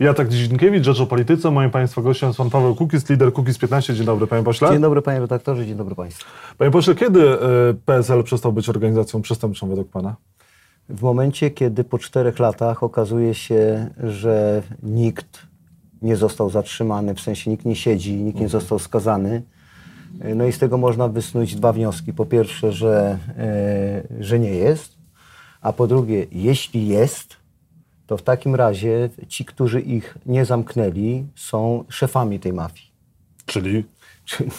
Jacek Dzienkiewicz, Rzecz o Polityce. Moim Państwa gościem jest Pan Paweł Kukiz, lider Kukiz 15. Dzień dobry, Panie Pośle. Dzień dobry, Panie Redaktorze, dzień dobry Państwu. Panie Pośle, kiedy y, PSL przestał być organizacją przestępczą według Pana? W momencie, kiedy po czterech latach okazuje się, że nikt nie został zatrzymany, w sensie nikt nie siedzi, nikt nie został skazany, y, no i z tego można wysnuć dwa wnioski. Po pierwsze, że, e, że nie jest, a po drugie, jeśli jest, to w takim razie ci, którzy ich nie zamknęli, są szefami tej mafii. Czyli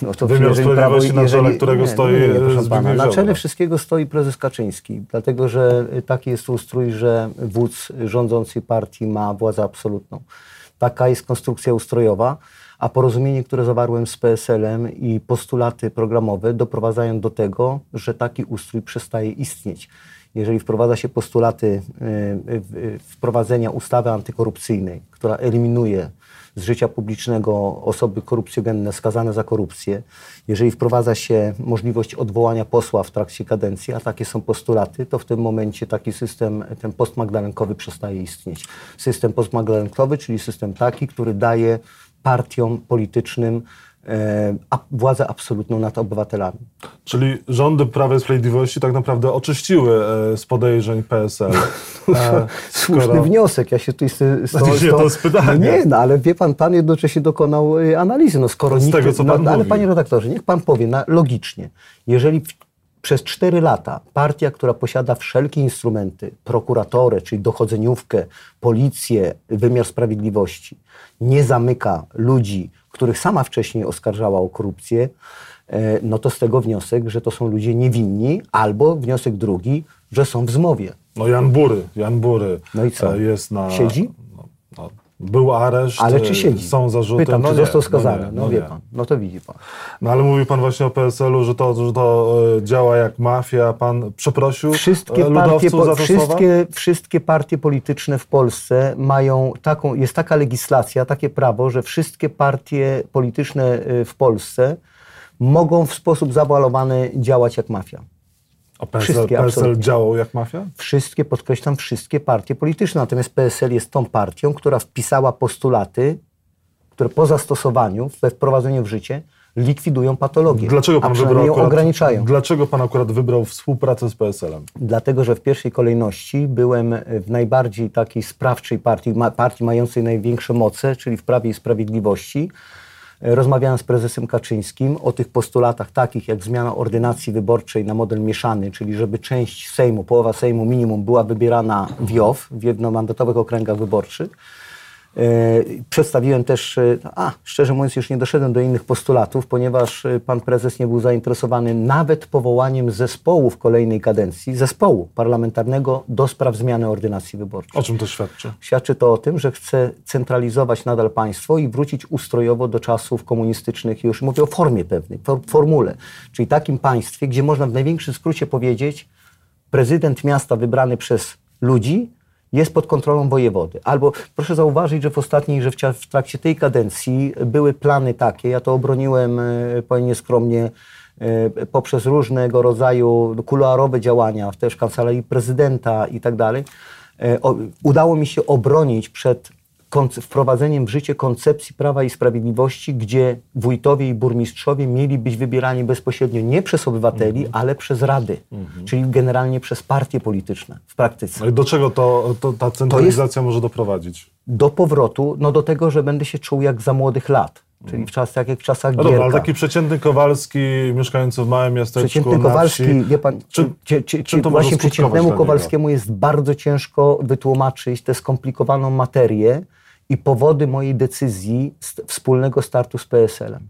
No to Wymiar sprawiedliwości, na czele którego nie, stoi, nie, nie, pana. Na czele wszystkiego stoi prezes Kaczyński, dlatego że taki jest ustrój, że wódz rządzącej partii ma władzę absolutną. Taka jest konstrukcja ustrojowa, a porozumienie, które zawarłem z PSL-em i postulaty programowe doprowadzają do tego, że taki ustrój przestaje istnieć. Jeżeli wprowadza się postulaty y, y, wprowadzenia ustawy antykorupcyjnej, która eliminuje z życia publicznego osoby korupcjogenne skazane za korupcję, jeżeli wprowadza się możliwość odwołania posła w trakcie kadencji, a takie są postulaty, to w tym momencie taki system, ten postmagdalenkowy przestaje istnieć. System postmagdalenkowy, czyli system taki, który daje partiom politycznym władzę absolutną nad obywatelami. Czyli rządy Prawa i Sprawiedliwości tak naprawdę oczyściły e, z podejrzeń PSL. E, Słuszny skoro- wniosek. Ja się tutaj z, z, No to jest pytanie. No nie, no ale wie pan, pan jednocześnie dokonał y, analizy. No skoro Z nikt, tego, co no, pan no, ale panie redaktorze, niech pan powie na, logicznie, jeżeli przez cztery lata partia, która posiada wszelkie instrumenty, prokuratorę, czyli dochodzeniówkę, policję, wymiar sprawiedliwości, nie zamyka ludzi, których sama wcześniej oskarżała o korupcję, e, no to z tego wniosek, że to są ludzie niewinni, albo wniosek drugi, że są w zmowie. No Jan Bury, Jan Bury No i co? e, jest na... Siedzi? No, no, był areszt, Ale e, czy siedzi? są zarzuty. Pytam, no czy nie, został skazany? nie, No, wie nie. pan, no to widzi pan. No ale mówi pan właśnie o PSL-u, że to, że to e, działa jak mafia. Pan przeprosił Wszystkie e, partie, ludowców po, za wszystkie, wszystkie partie polityczne w Polsce mają taką, jest taka legislacja, takie prawo, że wszystkie partie polityczne w Polsce mogą w sposób zawalowany działać jak mafia. A PSL, PSL działał jak mafia? Wszystkie, podkreślam, wszystkie partie polityczne. Natomiast PSL jest tą partią, która wpisała postulaty, które po zastosowaniu, we wprowadzeniu w życie, likwidują patologię. Dlaczego pan wybrał akurat, ograniczają. Dlaczego pan akurat wybrał współpracę z PSL-em? Dlatego, że w pierwszej kolejności byłem w najbardziej takiej sprawczej partii, partii mającej największe moce, czyli w Prawie i Sprawiedliwości. Rozmawiałem z prezesem Kaczyńskim o tych postulatach takich jak zmiana ordynacji wyborczej na model mieszany, czyli żeby część Sejmu, połowa Sejmu minimum była wybierana w JOW, w jednomandatowych okręgach wyborczych. E, Przedstawiłem też, e, a szczerze mówiąc, już nie doszedłem do innych postulatów, ponieważ e, pan prezes nie był zainteresowany nawet powołaniem zespołu w kolejnej kadencji, zespołu parlamentarnego do spraw zmiany ordynacji wyborczej. O czym to świadczy? Świadczy to o tym, że chce centralizować nadal państwo i wrócić ustrojowo do czasów komunistycznych. Już mówię o formie pewnej, for, formule. Czyli takim państwie, gdzie można w największym skrócie powiedzieć, prezydent miasta wybrany przez ludzi jest pod kontrolą wojewody. Albo proszę zauważyć, że w ostatniej, że w, trakcie tej kadencji były plany takie, ja to obroniłem, e, powiem nieskromnie, e, poprzez różnego rodzaju kuluarowe działania, też kancelarii prezydenta i tak dalej. E, Udało mi się obronić przed wprowadzeniem w życie koncepcji Prawa i Sprawiedliwości, gdzie wójtowie i burmistrzowie mieli być wybierani bezpośrednio nie przez obywateli, ale przez rady, czyli generalnie przez partie polityczne w praktyce. I do czego to, to ta centralizacja może doprowadzić? Do powrotu, no do tego, że będę się czuł jak za młodych lat, czyli w czas, tak jak w czasach No dobra, ale taki przeciętny Kowalski mieszkający w małym miasteczku Przeciętny Kowalski, wsi, wie pan, Czym- cie, cie, czym to właśnie przeciętnemu? Kowalskiemu jest bardzo ciężko wytłumaczyć tę skomplikowaną materię i powody mojej decyzji wspólnego startu z PSL-em.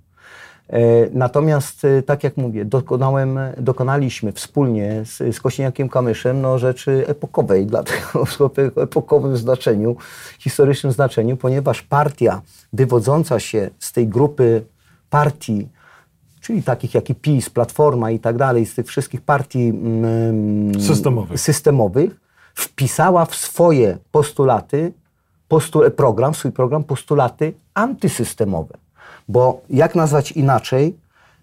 E, Natomiast, e, tak jak mówię, dokonałem, dokonaliśmy wspólnie z, z Kosiniakiem Kamyszem no, rzeczy epokowej, dlatego w epokowym znaczeniu, historycznym znaczeniu, ponieważ partia wywodząca się z tej grupy partii, czyli takich jak i PiS, Platforma i tak dalej, z tych wszystkich partii mm, Systemowych. systemowych, wpisała w swoje postulaty, postu, program, swój program, postulaty antysystemowe. Bo jak nazwać inaczej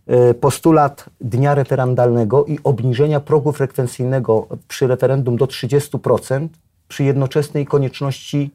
e, postulat dnia referendalnego i obniżenia progu frekwencyjnego przy referendum do 30% przy jednoczesnej konieczności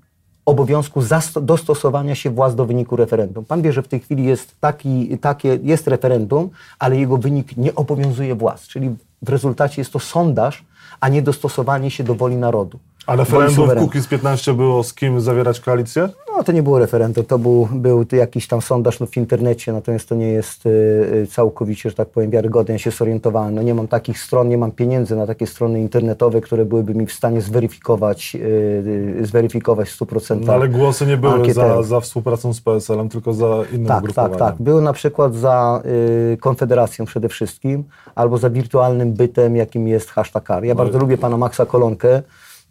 obowiązku dostosowania się władz do wyniku referendum. Pan wie, że w tej chwili jest, taki, takie, jest referendum, ale jego wynik nie obowiązuje władz, czyli w rezultacie jest to sondaż, a nie dostosowanie się do woli narodu. A referendum w Kukiz 15 było z kim zawierać koalicję? No to nie było referendum, to był, był jakiś tam sondaż no, w internecie, natomiast to nie jest y, całkowicie, że tak powiem, wiarygodne. Ja się zorientowałem, no nie mam takich stron, nie mam pieniędzy na takie strony internetowe, które byłyby mi w stanie zweryfikować, y, zweryfikować w 100%. No ale głosy nie były za, za, współpracą z PSL-em, tylko za innym tak, Tak, tak, były na przykład za y, Konfederacją przede wszystkim, albo za wirtualnym bytem, jakim jest hashtag Ja no bardzo i... lubię pana Maxa Kolonkę,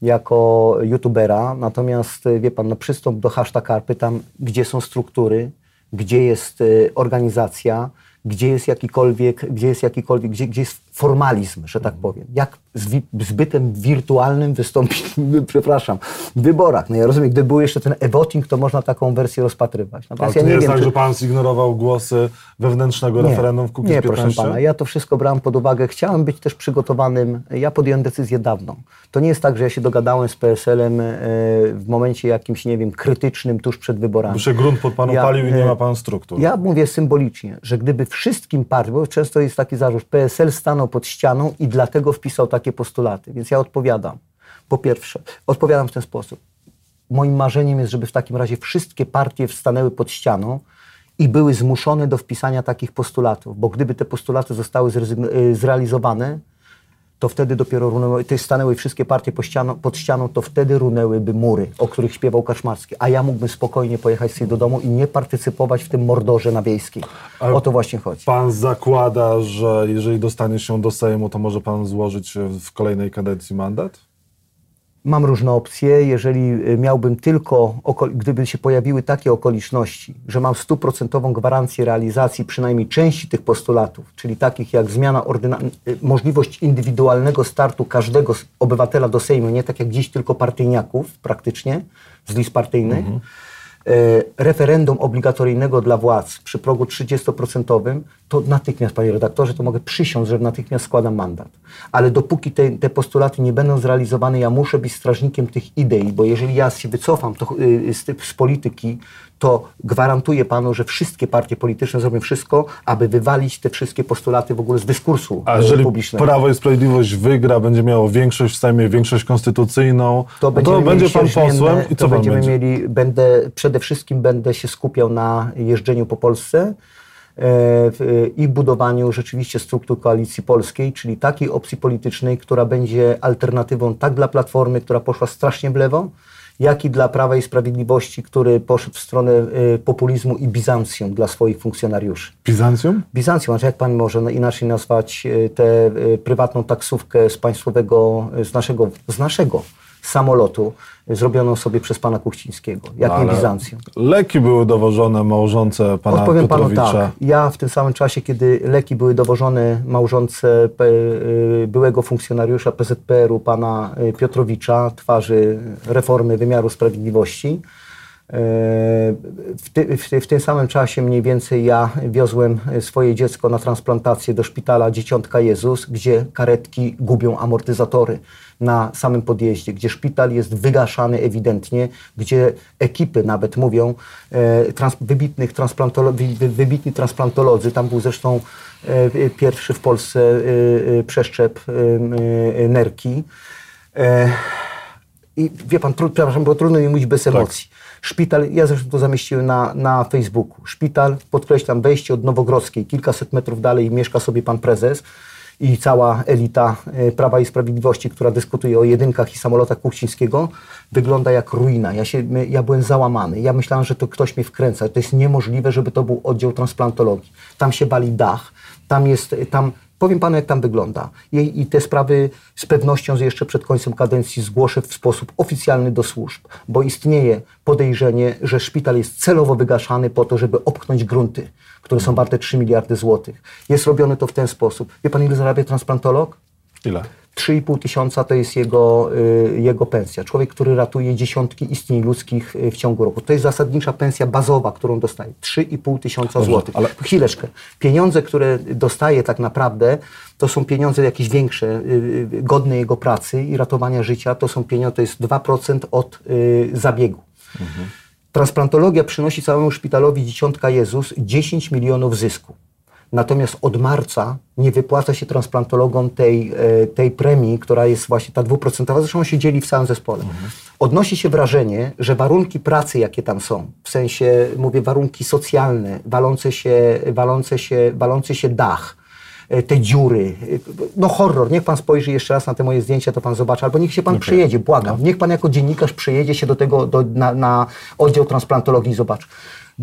jako youtubera, natomiast e, wie pan, no przystąp do hashtag pytam, gdzie są struktury, gdzie jest e, organizacja, gdzie jest jakikolwiek, gdzie jest jakikolwiek, gdzie, gdzie jest formalizm, że tak powiem. Jak z, z bytem wirtualnym wystąpić, przepraszam, w wyborach. No ja rozumiem, gdyby był jeszcze ten e-voting, to można taką wersję rozpatrywać. Natomiast Ale to ja nie, jest wiem, tak, czy... że pan zignorował głosy wewnętrznego nie, referendum w Kukiz Nie, proszę pana, ja to wszystko brałem pod uwagę. Chciałem być też przygotowanym. Ja podjąłem decyzję dawno. To nie jest tak, że ja się dogadałem z PSL-em e, w momencie jakimś, nie wiem, krytycznym tuż przed wyborami. Bo się grunt pod panu ja, palił i nie ma pan struktur. Ja mówię symbolicznie, że gdyby wszystkim partiom, bo często jest taki zarzut, PSL stanął pod ścianą i dlatego wpisał takie postulaty. Więc ja odpowiadam. Po pierwsze, odpowiadam w ten sposób. Moim marzeniem jest, żeby w takim razie wszystkie partie wstanęły pod ścianą i były zmuszone do wpisania takich postulatów, bo gdyby te postulaty zostały y, zrealizowane, to wtedy dopiero runęły, te stanęły wszystkie partie ścianą, pod ścianą, to wtedy runęłyby mury, o których śpiewał Kaczmarski. A ja mógłbym spokojnie pojechać sobie do domu i nie partycypować w tym mordorze na Wiejskiej. Ale o to właśnie chodzi. Pan zakłada, że jeżeli dostanie się do Sejmu, to może pan złożyć w kolejnej kadencji mandat? Mam różne opcje. Jeżeli y, miałbym tylko, gdyby się pojawiły takie okoliczności, że mam stuprocentową gwarancję realizacji przynajmniej części tych postulatów, czyli takich jak zmiana ordynacji, y, możliwość indywidualnego startu każdego obywatela do Sejmu, nie tak jak dziś tylko partyjniaków praktycznie z list partyjnych, mhm referendum obligatoryjnego dla władz przy progu 30%, to natychmiast, panie redaktorze, to mogę przysiąc, że natychmiast składam mandat. Ale dopóki te, te postulaty nie będą zrealizowane, ja muszę być strażnikiem tych idei, bo jeżeli ja się wycofam to, y, z, z polityki, to gwarantuję panu, że wszystkie partie polityczne zrobią wszystko, aby wywalić te wszystkie postulaty w ogóle z dyskursu A jeżeli publicznego. Prawo i Sprawiedliwość wygra, będzie miało większość w Sejmie, większość konstytucyjną, to, to będzie pan posłem i co będziemy będzie? mieli, będę, przede wszystkim będę się skupiał na jeżdżeniu po Polsce, e, i budowaniu rzeczywiście struktur koalicji polskiej, czyli takiej opcji politycznej, która będzie alternatywą tak dla Platformy, która poszła strasznie w lewo, jak i dla Prawa i Sprawiedliwości, który poszedł w stronę y, populizmu i Bizancjum dla swoich funkcjonariuszy. Bizancjum? Bizancjum, znaczy jak pan może inaczej nazwać y, tę y, prywatną taksówkę z państwowego, z naszego, z naszego samolotu zrobioną sobie przez pana Kuchcińskiego, jak no, nie Bizancjum. Leki były dowożone małżonce pana Odpowiem Piotrowicza. panu tak. Ja w tym samym czasie, kiedy leki były dowożone małżonce y, byłego funkcjonariusza PZPR-u pana y, Piotrowicza, twarzy reformy wymiaru sprawiedliwości, w, ty, w, w, tym samym czasie mniej więcej ja wiozłem swoje dziecko na transplantację do szpitala Dzieciątka Jezus, gdzie karetki gubią amortyzatory na samym podjeździe, gdzie szpital jest wygaszany ewidentnie, gdzie ekipy nawet mówią, e, trans, wybitnych transplantolo, wybitni transplantolodzy, tam był zresztą e, pierwszy w Polsce e, przeszczep nerki. I wie pan, tru, przepraszam, bo trudno mi mówić bez tak. emocji. Tak. Szpital, ja zresztą to zamieściłem na, na Facebooku. Szpital, podkreślam, wejście od Nowogrodzkiej, kilkaset metrów dalej mieszka sobie pan prezes i cała elita e, Prawa i Sprawiedliwości, która dyskutuje o jedynkach i samolotach Kuchcińskiego, wygląda jak ruina. Ja, się, ja byłem załamany. Ja myślałem, że to ktoś mnie wkręca. To jest niemożliwe, żeby to był oddział transplantologii. Tam się bali dach, tam jest, tam Powiem panu, jak tam wygląda. I, I te sprawy z pewnością jeszcze przed końcem kadencji zgłoszę w sposób oficjalny do służb, bo istnieje podejrzenie, że szpital jest celowo wygaszany po to, żeby opchnąć grunty, które są warte 3 miliardy złotych. Jest robione to w ten sposób. Wie pan, ile zarabia transplantolog? Ile? 3,5 tysiąca to jest jego, y, jego pensja. Człowiek, który ratuje dziesiątki istnień ludzkich y, w ciągu roku. To jest zasadnicza pensja bazowa, którą dostaje. 3,5 tysiąca złotych. Ale... Chwileczkę. Pieniądze, które dostaje tak naprawdę, to są pieniądze jakieś większe, y, godne jego pracy i ratowania życia. To są pieniądze, to jest 2% od zabiegu. Mhm. Transplantologia przynosi całemu szpitalowi Dzieciątka Jezus 10 milionów zysku. Natomiast od marca nie wypłaca się transplantologom tej, e, tej premii, która jest właśnie ta dwuprocentowa, zresztą się dzieli w całym zespole. Mhm. Odnosi się wrażenie, że warunki pracy, jakie tam są, w sensie, mówię, warunki socjalne, walące się, walące się, walący się dach, e, te dziury. No horror. Niech pan spojrzy jeszcze raz na te moje zdjęcia, to pan zobaczy. Albo niech się pan okay. przejedzie, błagam. No. Niech pan jako dziennikarz przejedzie się do tego, do, na, na oddział transplantologii i zobaczy.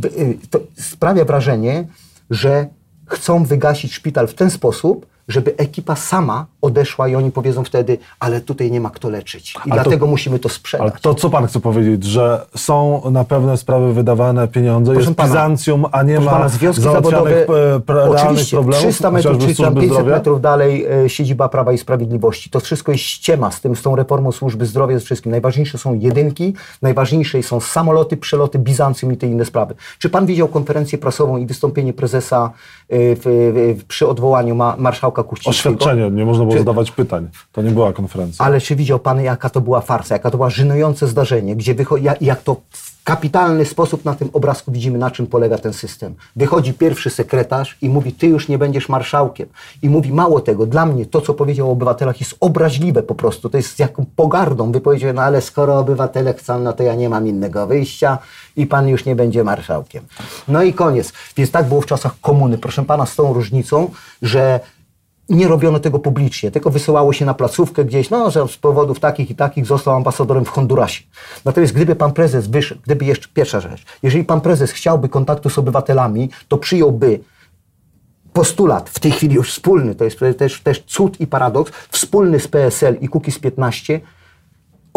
Y, to sprawia wrażenie, że chcą wygasić szpital w ten sposób, żeby ekipa sama odeszła i oni powiedzą wtedy, ale tutaj nie ma kto leczyć i ale dlatego to, musimy to sprzedać. Ale to co pan chce powiedzieć, że są na pewne sprawy wydawane pieniądze, proszę jest pana, Bizancjum, a nie ma pana, związki zawodowe, e, oczywiście, problemów? 300 metrów, czy 500 metrów dalej e, siedziba Prawa i Sprawiedliwości. To wszystko jest ściema z tym, z tą reformą służby zdrowia, z wszystkim. Najważniejsze są jedynki, najważniejsze są samoloty, przeloty, Bizancjum i te inne sprawy. Czy pan widział konferencję prasową i wystąpienie prezesa e, przy odwołaniu ma, marszałka Kuchcińskiego? Oświadczenie, nie można było czy, zadawać pytań. To nie była konferencja. Ale czy widział Pan, jaka to była farsa, jaka to była żenujące zdarzenie, gdzie wychodzi, jak, jak to w kapitalny sposób na tym obrazku widzimy, na czym polega ten system. Wychodzi pierwszy sekretarz i mówi, ty już nie będziesz marszałkiem. I mówi, mało tego, dla mnie to, co powiedział o obywatelach jest obraźliwe po prostu. To jest z jaką pogardą wypowiedział, no ale skoro obywatele chcą, no to ja nie mam innego wyjścia i pan już nie będzie marszałkiem. No i koniec. Więc tak było w czasach komuny, proszę pana, z tą różnicą, że nie robiono tego publicznie, tylko wysyłało się na placówkę gdzieś, no, że z powodów takich i takich został ambasadorem w Hondurasie. Natomiast gdyby pan prezes wyszedł, gdyby jeszcze, pierwsza rzecz, jeżeli pan prezes chciałby kontaktu z obywatelami, to przyjąłby postulat, w tej chwili już wspólny, to jest też, też cud i paradoks, wspólny z PSL i Kukiz 15,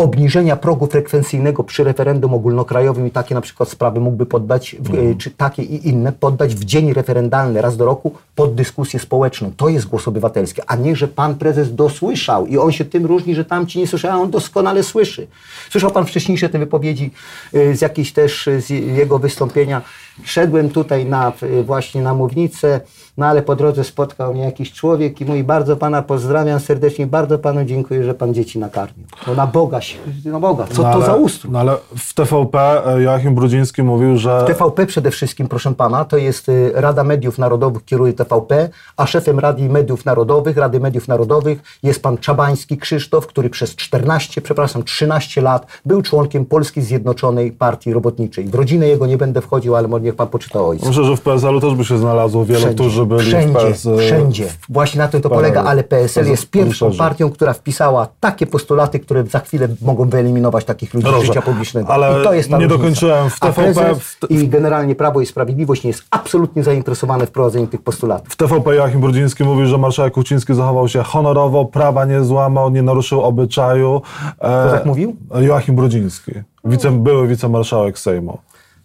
obniżenia progu frekwencyjnego przy referendum ogólnokrajowym i takie na przykład sprawy mógłby poddać, mm. czy takie i inne, poddać w dzień referendalny raz do roku pod dyskusję społeczną. To jest głos obywatelski, a nie, że pan prezes dosłyszał i on się tym różni, że tamci nie słyszeli, a on doskonale słyszy. Słyszał pan wcześniejsze te wypowiedzi y, z jakiejś też z jego wystąpienia. Szedłem tutaj na, właśnie na mównicę, no ale po drodze spotkał mnie jakiś człowiek i mówi, bardzo pana pozdrawiam serdecznie, bardzo panu dziękuję, że pan dzieci nakarmił. No na Boga, na Boga, co no to za ustrój? No ale w TVP e, Joachim Brudziński mówił, że... W TVP przede wszystkim, proszę pana, to jest y, Rada Mediów Narodowych, kieruje TVP, a szefem Rady Mediów Narodowych, Rady Mediów Narodowych jest pan Czabański Krzysztof, który przez 14, przepraszam, 13 lat był członkiem Polskiej Zjednoczonej Partii Robotniczej. W rodzinę jego nie będę wchodził, ale niech pan poczyta ojca. Myślę, że w PSL-u też by się znalazło wielu, Wszędzie. którzy byli wszędzie, w. Wszędzie. Właśnie na tym to polega, ale PSL jest pierwszą partią, która wpisała takie postulaty, które za chwilę mogą wyeliminować takich ludzi z życia publicznego. Ale I to jest ta nie różnica. dokończyłem. W TVP... I generalnie Prawo i Sprawiedliwość nie jest absolutnie zainteresowane wprowadzeniem tych postulatów. W TVP Joachim Brudziński mówił, że marszałek Kuchciński zachował się honorowo, prawa nie złamał, nie naruszył obyczaju. Kto tak mówił? Joachim Brudziński, wice, były wicemarszałek Sejmu.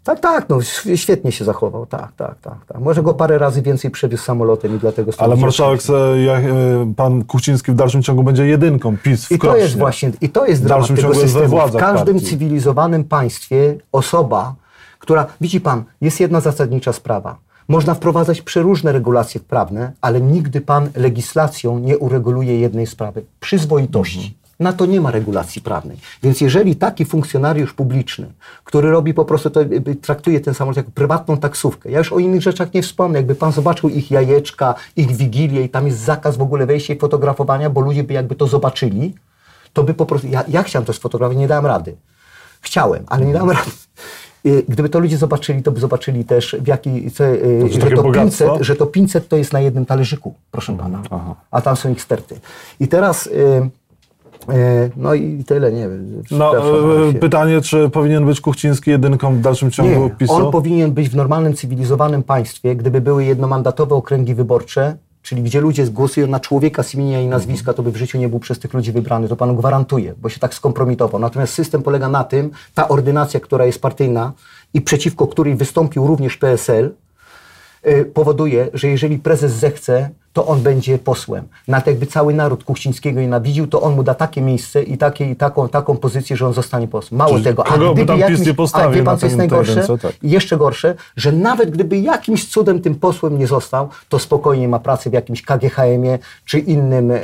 Tak, tak, no świetnie się zachował, tak, tak, tak. tak. Może go parę razy więcej przewiózł samolotem i dlatego... Ale marszałek, e, pan Kuchciński w dalszym ciągu będzie jedynką PiS w I to jest właśnie, i to jest dramat tego systemu. W każdym partii. cywilizowanym państwie osoba, która, widzi pan, jest jedna zasadnicza sprawa. Można wprowadzać przeróżne regulacje prawne, ale nigdy pan legislacją nie ureguluje jednej sprawy. Przyzwoitości. Mhm. Na to nie ma regulacji prawnej. Więc jeżeli taki funkcjonariusz publiczny, który robi po prostu, to traktuje ten samolot jako prywatną taksówkę, ja już o innych rzeczach nie wspomnę, jakby pan zobaczył ich jajeczka, ich wigilię i tam jest zakaz w ogóle wejścia i fotografowania, bo ludzie by jakby to zobaczyli, to by po prostu, ja, ja chciałem to sfotografować, nie dałem rady. Chciałem, ale nie dałem rady. Y, gdyby to ludzie zobaczyli, to by zobaczyli też, w jaki, co, y, że, to 500, że to 500 to jest na jednym talerzyku, proszę pana. Aha. A tam są ich sterty. I teraz... E, no i tyle, nie wiem. No, e, pytanie, czy powinien być Kuchciński jedynką w dalszym ciągu nie, PiSu? on powinien być w normalnym, cywilizowanym państwie, gdyby były jednomandatowe okręgi wyborcze, czyli gdzie ludzie głosują na człowieka z imienia i nazwiska, to by w życiu nie był przez tych ludzi wybrany. To panu gwarantuję, bo się tak skompromitował. Natomiast system polega na tym, ta ordynacja, która jest partyjna i przeciwko której wystąpił również PSL, e, powoduje, że jeżeli prezes zechce, to on będzie posłem. Nawet jakby cały naród Kuchcińskiego nienawidził, to on mu da takie miejsce i, takie, i taką, taką pozycję, że on zostanie posłem. Mało Czyli tego. kogo by tam PiS nie postawił a wie pan, co jest najgorsze? Tak. Jeszcze gorsze, że nawet gdyby jakimś cudem tym posłem nie został, to spokojnie ma pracę w jakimś KGHM-ie czy innym, e,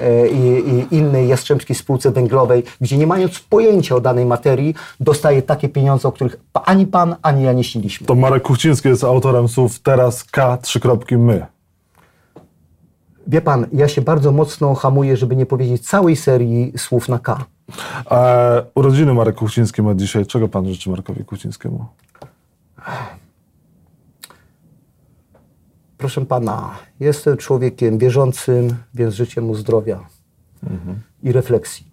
innej jastrzębskiej spółce węglowej, gdzie nie mając pojęcia o danej materii, dostaje takie pieniądze, o których ani pan, ani ja nie śniliśmy. To Marek Kuchciński jest autorem słów teraz K, trzy kropki my. Wie pan, ja się bardzo mocno hamuję, żeby nie powiedzieć całej serii słów na K. E, urodziny Marek Kuchciński ma dzisiaj. Czego pan życzy Markowi Kuchcińskiemu? Proszę pana, jestem człowiekiem wierzącym, więc życzę mu zdrowia i refleksji.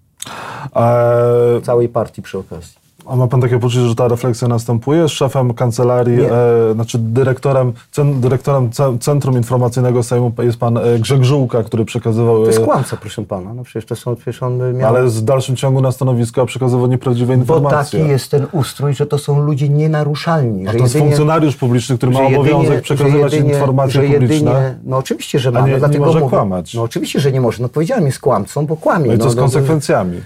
E, Całej partii przy okazji. A ma pan takie poczucie, że ta refleksja następuje? Z szefem kancelarii, Nie. e, znaczy dyrektorem, cen, dyrektorem ce- Centrum Informacyjnego Sejmu jest pan e, Grzeg Żółka, który przekazywał... To jest e, kłamca, proszę pana. No przecież to są, przecież on miał... ale w dalszym ciągu na stanowisko przekazywał nieprawdziwe Bo informacje. taki jest ten ustrój, że to są ludzie nienaruszalni. A to jest funkcjonariusz publiczny, który ma że obowiązek jedynie- przekazywać jedynie- informacje że publiczne. Jedynie, no oczywiście, że ma. nie- no, nie dlatego może mówię. kłamać. No oczywiście, że nie może. No powiedziałem, jest kłamcą, bo kłamie. No i co no, z no, konsekwencjami?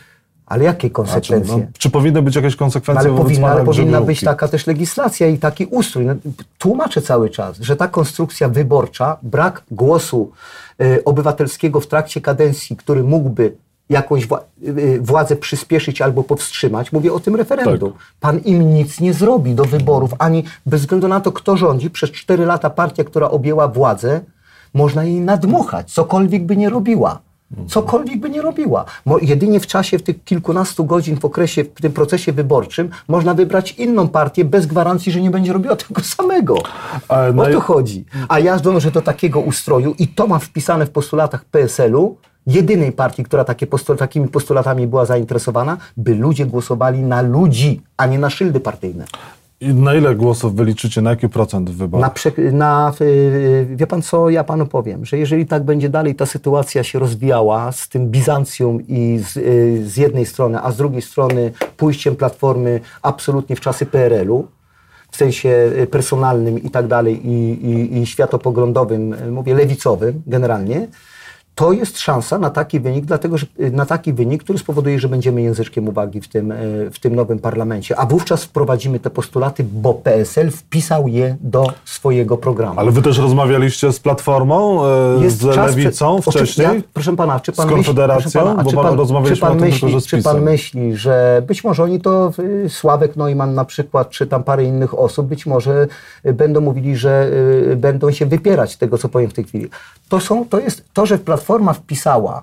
Ale jakie Znaczy, konsekwencje? no, czy powinny być jakieś No, konsekwencje ale wobec powinna, ale powinna być taka też legislacja i taki ustrój. No, tłumaczę cały czas, że ta konstrukcja wyborcza, brak głosu y, obywatelskiego w trakcie kadencji, który mógłby jakąś wła- y, władzę przyspieszyć albo powstrzymać, mówię o tym referendum. Tak. Pan im nic nie zrobi do wyborów, ani bez względu na to, kto rządzi, przez cztery lata partia, która objęła władzę, można jej nadmuchać, cokolwiek by nie robiła. Cokolwiek by nie robiła. Mo, jedynie w czasie w tych kilkunastu godzin w okresie, w tym procesie wyborczym można wybrać inną partię bez gwarancji, że nie będzie robiła tego samego. Ale O to chodzi. A ja dążę do takiego ustroju i to mam wpisane w postulatach PSL-u, jedynej partii, która takie postul- takimi postulatami była zainteresowana, by ludzie głosowali na ludzi, a nie na szyldy partyjne. I na ile głosów wyliczycie, na jaki procent w wyborach? Na, na, wie pan co, ja panu powiem, że jeżeli tak będzie dalej ta sytuacja się rozwijała z tym Bizancjum i z, y, z jednej strony, a z drugiej strony pójściem Platformy absolutnie w czasy PRL-u, w sensie y, personalnym i tak dalej, i, i, i światopoglądowym, y, mówię lewicowym generalnie, to jest szansa na taki wynik, dlatego że y, na taki wynik, który spowoduje, że będziemy języczkiem uwagi w tym, y, w tym nowym parlamencie. A wówczas wprowadzimy te postulaty, bo PSL wpisał je do swojego programu. Ale wy też rozmawialiście z Platformą, e, z czas Lewicą wcześniej? Ja, proszę pana, czy pan Z Konfederacją? Myśli, pana, Bo czy pan- rozmawialiśmy czy pan o tym myśli, że z czy pan myśli, że być może oni to, y, Sławek Neumann na przykład, czy tam parę innych osób, być może y, będą mówili, że y, będą się wypierać tego, co powiem w tej chwili. To, są, to jest to, że Platforma wpisała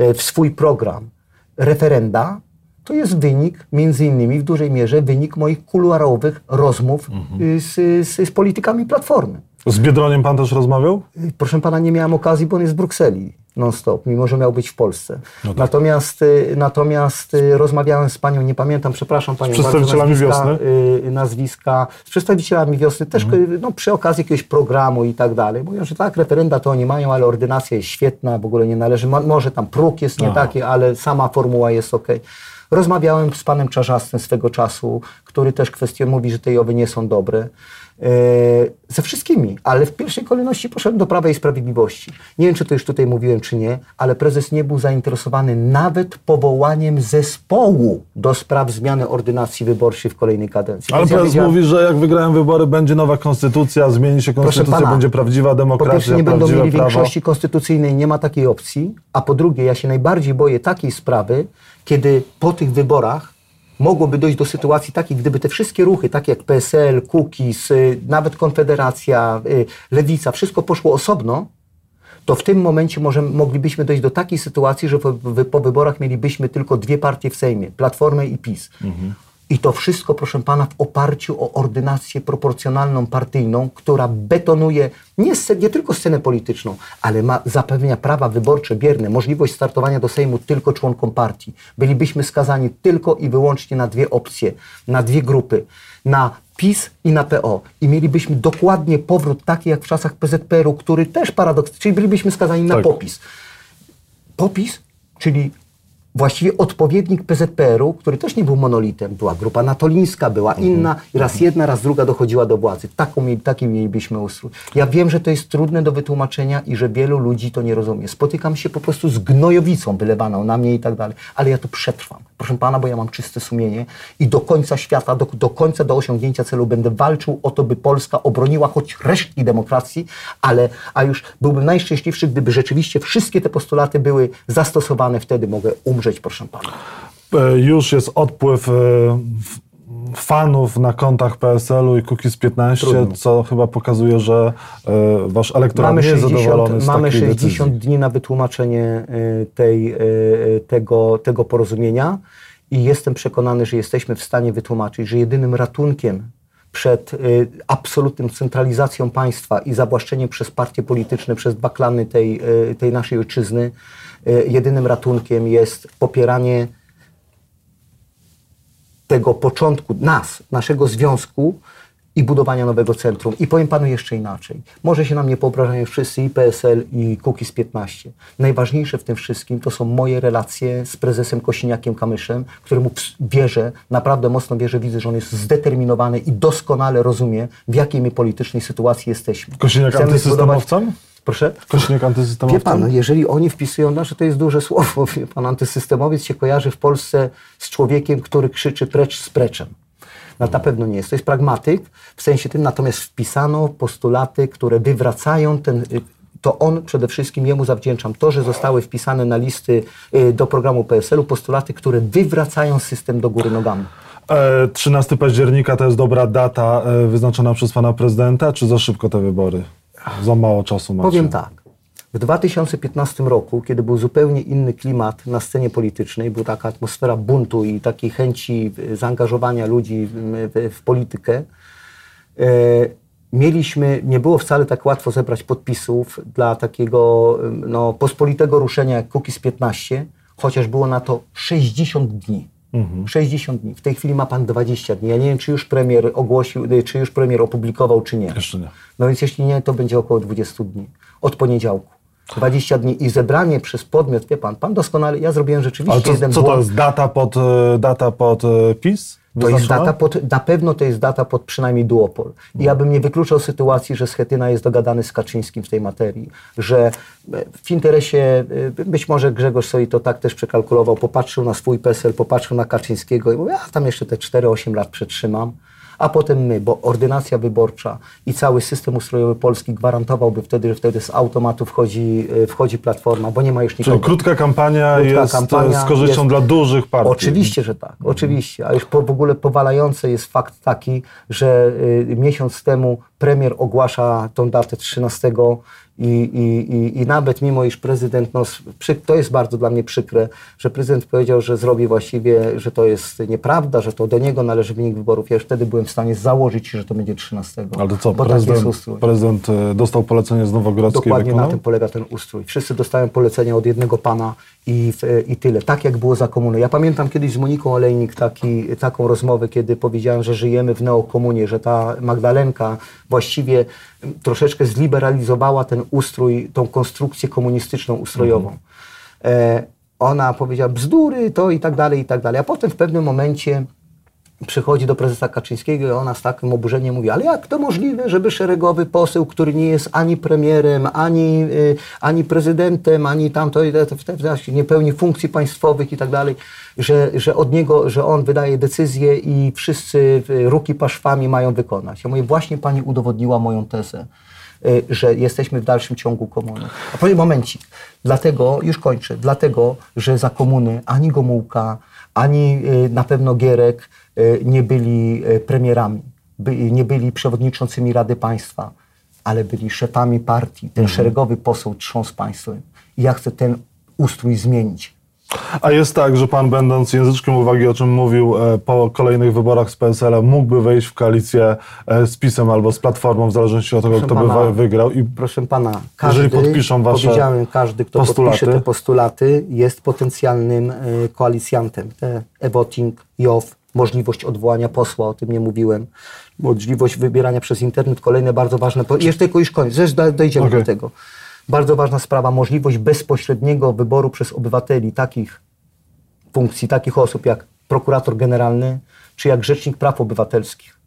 y, w swój program referenda, to jest wynik, między innymi w dużej mierze, wynik moich kuluarowych rozmów Mhm. y, z, z, z politykami Platformy. Z Biedroniem pan też rozmawiał? Proszę pana, nie miałem okazji, bo on jest w Brukseli non-stop, mimo że miał być w Polsce. No tak. Natomiast, y, natomiast y, rozmawiałem z panią, nie pamiętam, przepraszam panią. Z przedstawicielami bardzo nazwiska, Wiosny? y, nazwiska, z przedstawicielami wiosny, też Mhm. y, no, przy okazji jakiegoś programu i tak dalej. Mówią, że tak, referenda to oni mają, ale ordynacja jest świetna, w ogóle nie należy. Mo, może tam próg jest nie Aha. taki, ale sama formuła jest ok. Rozmawiałem z panem Czarzastym swego czasu, który też kwestie mówi, że te jowy nie są dobre. E, ze wszystkimi, ale w pierwszej kolejności poszedłem do Prawa i Sprawiedliwości. Nie wiem, czy to już tutaj mówiłem, czy nie, ale prezes nie był zainteresowany nawet powołaniem zespołu do spraw zmiany ordynacji wyborczej w kolejnej kadencji. Ale Więc ja prezes wiedziałem- mówi, że jak wygrałem wybory, będzie nowa konstytucja, zmieni się konstytucja, pana, będzie prawdziwa Po demokracja, pierwsze, nie będą mieli prawo. większości konstytucyjnej, nie ma takiej opcji. A po drugie, ja się najbardziej boję takiej sprawy, kiedy po tych wyborach mogłoby dojść do sytuacji takiej, gdyby te wszystkie ruchy, takie jak PSL, Kukiz, y, nawet Konfederacja, y, Lewica, wszystko poszło osobno, to w tym momencie może, moglibyśmy dojść do takiej sytuacji, że po, po wyborach mielibyśmy tylko dwie partie w Sejmie, Platformę i PiS. I to wszystko, proszę pana, w oparciu o ordynację proporcjonalną partyjną, która betonuje nie, nie tylko scenę polityczną, ale ma, zapewnia prawa wyborcze bierne, możliwość startowania do Sejmu tylko członkom partii. Bylibyśmy skazani tylko i wyłącznie na dwie opcje, na dwie grupy, na PiS i na PO. I mielibyśmy dokładnie powrót taki jak w czasach PZPR-u, który też paradoks, czyli bylibyśmy skazani na Tak. popis. Popis, czyli właściwie odpowiednik PZPR-u, który też nie był monolitem. Była grupa natolińska, była mhm. inna i raz jedna, raz druga dochodziła do władzy. Taką, taki mielibyśmy ustrój. Ja wiem, że to jest trudne do wytłumaczenia i że wielu ludzi to nie rozumie. Spotykam się po prostu z gnojowicą wylewaną na mnie i tak dalej, ale ja to przetrwam. Proszę Pana, bo ja mam czyste sumienie i do końca świata, do, do końca, do osiągnięcia celu będę walczył o to, by Polska obroniła choć resztki demokracji, ale a już byłbym najszczęśliwszy, gdyby rzeczywiście wszystkie te postulaty były zastosowane, wtedy mogę umrzeć, proszę Pana. E, już jest odpływ e, fanów na kontach PSL-u i Kukiz 15, Trudno. co chyba pokazuje, że e, wasz elektorat mamy nie jest 60, zadowolony z Mamy 60 decyzji. dni na wytłumaczenie tej, tego, tego porozumienia i jestem przekonany, że jesteśmy w stanie wytłumaczyć, że jedynym ratunkiem przed absolutną centralizacją państwa i zawłaszczeniem przez partie polityczne, przez dwa klany tej, tej naszej ojczyzny jedynym ratunkiem jest popieranie tego początku nas, naszego związku i budowania nowego centrum. I powiem panu jeszcze inaczej. Może się nam nie poobrażają wszyscy i PSL i Kukiz 15. Najważniejsze w tym wszystkim to są moje relacje z prezesem Kosiniakiem Kamyszem, któremu wierzę, naprawdę mocno wierzę, widzę, że on jest zdeterminowany i doskonale rozumie, w jakiej my politycznej sytuacji jesteśmy. Kosiniak antysystemowcem? Proszę? Antysystemowy. Wie pan, no, jeżeli oni wpisują, znaczy to jest duże słowo, wie pan, antysystemowiec się kojarzy w Polsce z człowiekiem, który krzyczy precz z preczem. No, na pewno nie jest. To jest pragmatyk w sensie tym, natomiast wpisano postulaty, które wywracają ten, y, to on przede wszystkim, jemu zawdzięczam to, że zostały wpisane na listy y, do programu PSL-u postulaty, które wywracają system do góry nogami. 13 e, października to jest dobra data e, wyznaczona przez pana prezydenta, czy za szybko te wybory? Za mało czasu macie. Powiem tak. W 2015 roku, kiedy był zupełnie inny klimat na scenie politycznej, była taka atmosfera buntu i takiej chęci zaangażowania ludzi w, w politykę, e, mieliśmy, nie było wcale tak łatwo zebrać podpisów dla takiego no, pospolitego ruszenia jak Kukiz 15, chociaż było na to 60 dni. Mhm. 60 dni. W tej chwili ma pan 20 dni. Ja nie wiem, czy już premier ogłosił, y, czy już premier opublikował, czy nie. Jeszcze nie. No więc jeśli nie, to będzie około 20 dni. Od poniedziałku. 20 dni i zebranie przez podmiot, wie pan, pan doskonale, ja zrobiłem rzeczywiście Ale to, jeden co błąd. to jest data pod, y, data pod y, PiS? To jest data pod, na pewno to jest data pod przynajmniej duopol. I ja bym nie wykluczał sytuacji, że Schetyna jest dogadany z Kaczyńskim w tej materii, że e, w interesie, e, być może Grzegorz sobie to tak też przekalkulował, popatrzył na swój PESEL, popatrzył na Kaczyńskiego i mówi, a tam jeszcze te 4-8 lat przetrzymam a potem my, bo ordynacja wyborcza i cały system ustrojowy Polski gwarantowałby wtedy, że wtedy z automatu wchodzi, e, wchodzi Platforma, bo nie ma już nikogo. Czyli krótka kampania krótka jest kampania z korzyścią jest... dla dużych partii. Oczywiście, że tak, oczywiście. A już po, w ogóle powalający jest fakt taki, że y, miesiąc temu premier ogłasza tą datę 13 i, i, i, I nawet mimo, iż prezydent, no, to jest bardzo dla mnie przykre, że prezydent powiedział, że zrobi właściwie, że to jest nieprawda, że to do niego należy wynik wyborów. Ja już wtedy byłem w stanie założyć, że to będzie 13. Ale co, tak prezydent, prezydent e, dostał polecenie z Nowogrodzkiej Dokładnie na tym polega ten ustrój. Wszyscy dostają polecenia od jednego pana i, i tyle. Tak jak było za komuny. Ja pamiętam kiedyś z Moniką Olejnik taki, taką rozmowę, kiedy powiedziałem, że żyjemy w neokomunie, że ta Magdalenka właściwie troszeczkę zliberalizowała ten ustrój, tą konstrukcję komunistyczną ustrojową. Mhm. E, ona powiedziała bzdury, to i tak dalej, i tak dalej. A potem w pewnym momencie przychodzi do prezesa Kaczyńskiego i ona z takim oburzeniem mówi, ale jak to możliwe, żeby szeregowy poseł, który nie jest ani premierem, ani, y, ani prezydentem, ani tamto, nie pełni funkcji państwowych i tak dalej, że, że od niego, że on wydaje decyzje i wszyscy ruki paszwami mają wykonać. Ja mówię, właśnie pani udowodniła moją tezę że jesteśmy w dalszym ciągu komuny. A powiem momencik, dlatego, już kończę, dlatego, że za komuny ani Gomułka, ani y, na pewno Gierek y, nie byli y, premierami, nie byli przewodniczącymi Rady Państwa, ale byli szefami partii. Ten mhm. szeregowy poseł trząsł państwem. I ja chcę ten ustrój zmienić. A jest tak, że pan będąc języczkiem uwagi, o czym mówił, e, po kolejnych wyborach z PSL mógłby wejść w koalicję e, z PiSem albo z Platformą, w zależności od tego, proszę kto pana, by wygrał. I proszę pana, każdy, jeżeli podpiszą wasze powiedziałem, każdy, kto postulaty. podpisze te postulaty, jest potencjalnym e, koalicjantem. Te e-voting, JOW, możliwość odwołania posła, o tym nie mówiłem, możliwość wybierania przez internet, kolejne bardzo ważne, jeszcze tylko już koniec, dojdziemy okay. do tego. Bardzo ważna sprawa, możliwość bezpośredniego wyboru przez obywateli takich funkcji takich osób jak prokurator generalny czy jak rzecznik praw obywatelskich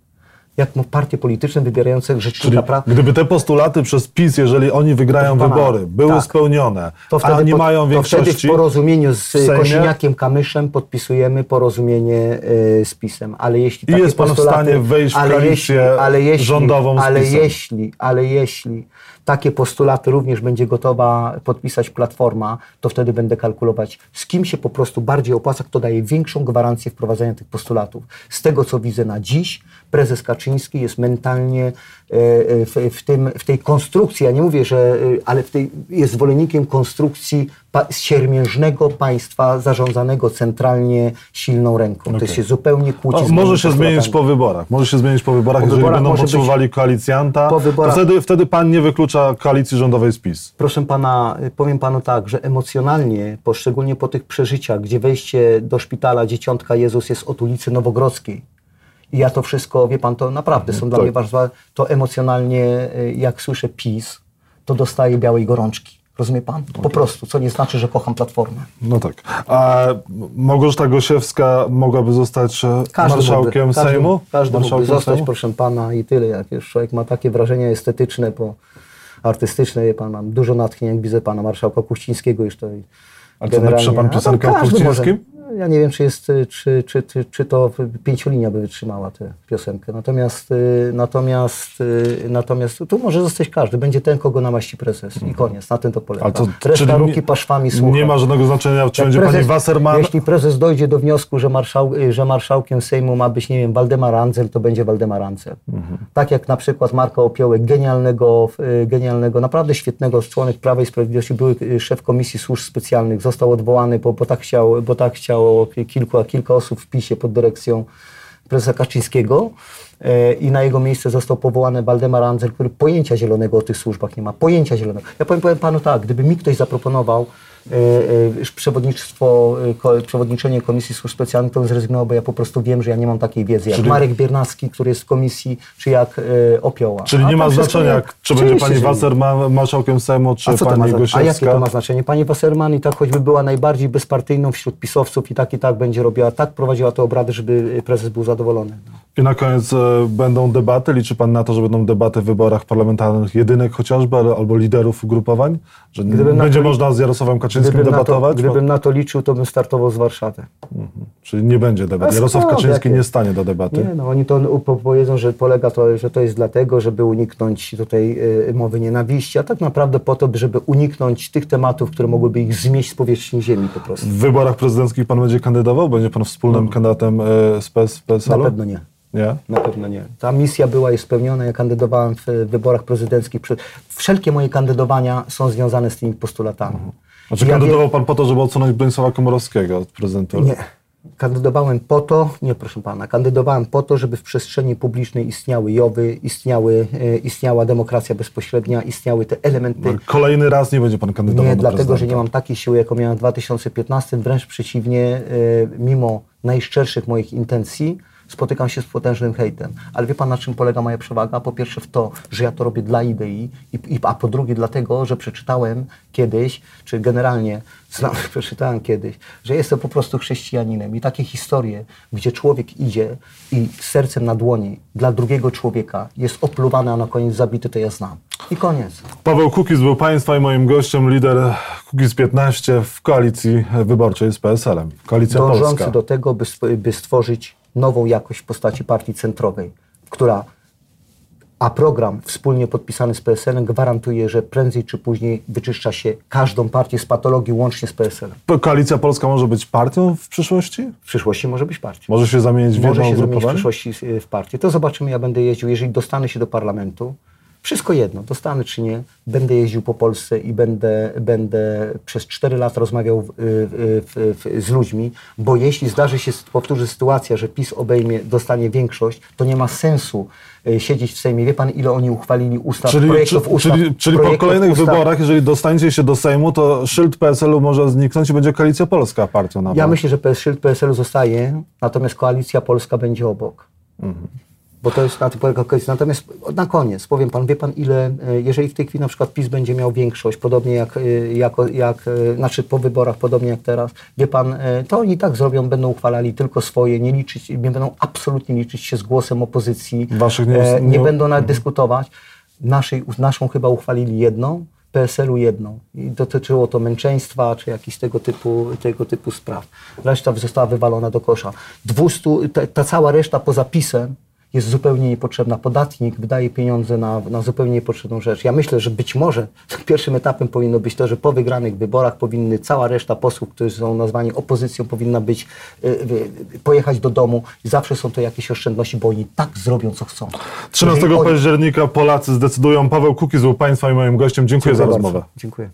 jak partie polityczne wybierające rzecznika praw. Gdyby te postulaty przez PiS, jeżeli oni wygrają pana, wybory, były tak, spełnione, to wtedy, a nie pod, mają większości... To wtedy w porozumieniu z Kosiniakiem Kamyszem podpisujemy porozumienie y, z PiSem. Ale jeśli I jest pan w stanie wejść w koalicję jeśli, ale jeśli, rządową z ale jeśli, ale jeśli takie postulaty również będzie gotowa podpisać Platforma, to wtedy będę kalkulować, z kim się po prostu bardziej opłaca, kto daje większą gwarancję wprowadzenia tych postulatów. Z tego, co widzę na dziś, prezes Kaczyński jest mentalnie e, w, w, tym, w tej konstrukcji, ja nie mówię, że, e, ale w tej, jest zwolennikiem konstrukcji pa, siermiężnego państwa zarządzanego centralnie silną ręką. Okay. To się zupełnie kłóci o, z Może się zmienić po wyborach. Może się zmienić po wyborach, po jeżeli wyborach będą potrzebowali koalicjanta, po wyborach, wtedy, wtedy pan nie wyklucza koalicji rządowej z PiS. Proszę pana, powiem panu tak, że emocjonalnie, poszczególnie po tych przeżyciach, gdzie wejście do szpitala dzieciątka Jezus jest od ulicy Nowogrodzkiej, i ja to wszystko, wie pan, to naprawdę są dla tak. mnie ważne, to emocjonalnie, y, jak słyszę PiS, to dostaję białej gorączki. Rozumie pan? Po okay. prostu, co nie znaczy, że kocham Platformę. No tak. A Małgorzata Gosiewska mogłaby zostać e, każdy marszałkiem mógłby, Sejmu? Każdy, każdy mógłby zostać, Sejmu? proszę pana, i tyle. Jak już człowiek ma takie wrażenia estetyczne, po artystyczne, wie pan, mam dużo natchnień, widzę pana marszałka Kuścińskiego już to A co, napisze pan piosenkę o Kuścińskim? Ja nie wiem, czy, jest, y, czy, czy, czy, czy to pięciolinia by wytrzymała tę piosenkę. Natomiast, y, natomiast, y, natomiast tu może zostać każdy. Będzie ten, kogo namaści prezes. I mhm. koniec. Na tym to polega. To, Reszta ruki paszwami słucha. Nie ma żadnego znaczenia, czy będzie prezes, pani Wasserman. Jeśli prezes dojdzie do wniosku, że, marszał, że marszałkiem Sejmu ma być, nie wiem, Waldemar Andzel, to będzie Waldemar Andzel. Mhm. Tak jak na przykład Marka Opiołek, genialnego, genialnego, naprawdę świetnego członek Prawa i Sprawiedliwości, były szef Komisji Służb Specjalnych, został odwołany, bo, bo tak chciał, bo tak chciał kilku, kilka osób w PiSie pod dyrekcją prezesa Kaczyńskiego e, i na jego miejsce został powołany Waldemar Andzel, który pojęcia zielonego o tych służbach nie ma. Pojęcia zielonego. Ja powiem, powiem panu tak, gdyby mi ktoś zaproponował przewodnictwo, e, przewodniczenie Komisji Służb Specjalnych, to zrezygnował, bo ja po prostu wiem, że ja nie mam takiej wiedzy, jak Czyli... Marek Biernacki, który jest w komisji, czy jak Opioła. Czyli nie ma znaczenia, czy będzie pani Wasserman marszałkiem Sejmu, czy pani Gosiewska? A jakie to ma znaczenie? Pani Wasserman i tak choćby była najbardziej bezpartyjną wśród pisowców i tak i tak będzie robiła, tak prowadziła te obrady, żeby prezes był zadowolony. No. I na koniec będą debaty. Liczy Pan na to, że będą debaty w wyborach parlamentarnych jedynek chociażby, albo liderów ugrupowań? Że Gdybym będzie można z Jarosławem Kaczyńskim gdybym debatować? Na to, gdybym na to liczył, to bym startował z Warszawy. Mhm. Czyli nie będzie debaty. Jarosław Kaczyński jakie? nie stanie do debaty. Nie, no oni to powiedzą, że polega to, że to jest dlatego, żeby uniknąć tutaj y, mowy nienawiści, a tak naprawdę po to, żeby uniknąć tych tematów, które mogłyby ich zmieść z powierzchni ziemi po prostu. W wyborach prezydenckich pan będzie kandydował? Będzie pan wspólnym no. kandydatem y, z PSL-u? Na pewno nie. Nie? Na pewno nie. Ta misja była już spełniona. Ja kandydowałem w wyborach prezydenckich. Wszelkie moje kandydowania są związane z tymi postulatami. Mhm. Znaczy ja kandydował pan po to, żeby odsunąć Bronisława Komorowskiego od prezydentury? Nie. Kandydowałem po to, nie proszę pana, kandydowałem po to, żeby w przestrzeni publicznej istniały JOWy, istniały, e, istniała demokracja bezpośrednia, istniały te elementy. Kolejny raz nie będzie pan kandydował Nie, dlatego, prezydenta. że nie mam takiej siły, jaką miałem w 2015, wręcz przeciwnie, e, mimo najszczerszych moich intencji, spotykam się z potężnym hejtem. Ale wie pan, na czym polega moja przewaga? Po pierwsze w to, że ja to robię dla idei, i, i, a po drugie dlatego, że przeczytałem kiedyś, czy generalnie znam, przeczytałem kiedyś, że jestem po prostu chrześcijaninem. I takie historie, gdzie człowiek idzie i sercem na dłoni dla drugiego człowieka jest opluwany, a na koniec zabity, to ja znam. I koniec. Paweł Kukiz był Państwa i moim gościem, lider Kukiz 15 w koalicji wyborczej z PSL-em. Koalicja Dążący Polska. do tego, by, by stworzyć nową jakość w postaci partii centrowej, która a program wspólnie podpisany z PSL-em gwarantuje, że prędzej czy później wyczyszcza się każdą partię z patologii łącznie z PSL-em. Koalicja Polska może być partią w przyszłości? W przyszłości może być partią. Może się zamienić w Może się zamienić w przyszłości w partię. To zobaczymy, ja będę jeździł, jeżeli dostanę się do parlamentu, wszystko jedno, dostanę czy nie, będę jeździł po Polsce i będę, będę przez 4 lata rozmawiał w, w, w, z ludźmi, bo jeśli zdarzy się, powtórzy sytuacja, że PiS obejmie, dostanie większość, to nie ma sensu e, siedzieć w Sejmie. Wie pan, ile oni uchwalili ustaw, czyli, projektów czy, ustaw? Czyli, czyli po kolejnych ustaw. wyborach, jeżeli dostaniecie się do Sejmu, to szyld PSL-u może zniknąć i będzie Koalicja Polska partią Ja myślę, że szyld PSL-u zostaje, natomiast Koalicja Polska będzie obok. Mhm. Bo to jest na tym polega kwestia. Natomiast na koniec powiem pan, wie pan ile, e, jeżeli w tej chwili na przykład PiS będzie miał większość, podobnie jak, e, jak, jak znaczy po wyborach, podobnie jak teraz, wie pan, to oni tak zrobią, będą uchwalali tylko swoje, nie liczyć, nie będą absolutnie liczyć się z głosem opozycji, Waszych nie, nie, nie będą nawet mhm. dyskutować. Naszej, naszą chyba uchwalili jedną, PSL-u jedną. I dotyczyło to męczeństwa, czy jakichś tego typu, tego typu spraw. Reszta została wywalona do kosza. 200, ta, ta cała reszta poza PiSem jest zupełnie niepotrzebna. Podatnik wydaje pieniądze na, na zupełnie niepotrzebną rzecz. Ja myślę, że być może pierwszym etapem powinno być to, że po wygranych wyborach powinny cała reszta posłów, którzy są nazwani opozycją, powinna być, y, y, pojechać do domu i zawsze są to jakieś oszczędności, bo oni tak zrobią, co chcą. 13 Jeżeli października Polacy zdecydują. Paweł Kukiz był Państwa i moim gościem. Dziękuję, Dziękuję za rozmowę. Dziękuję.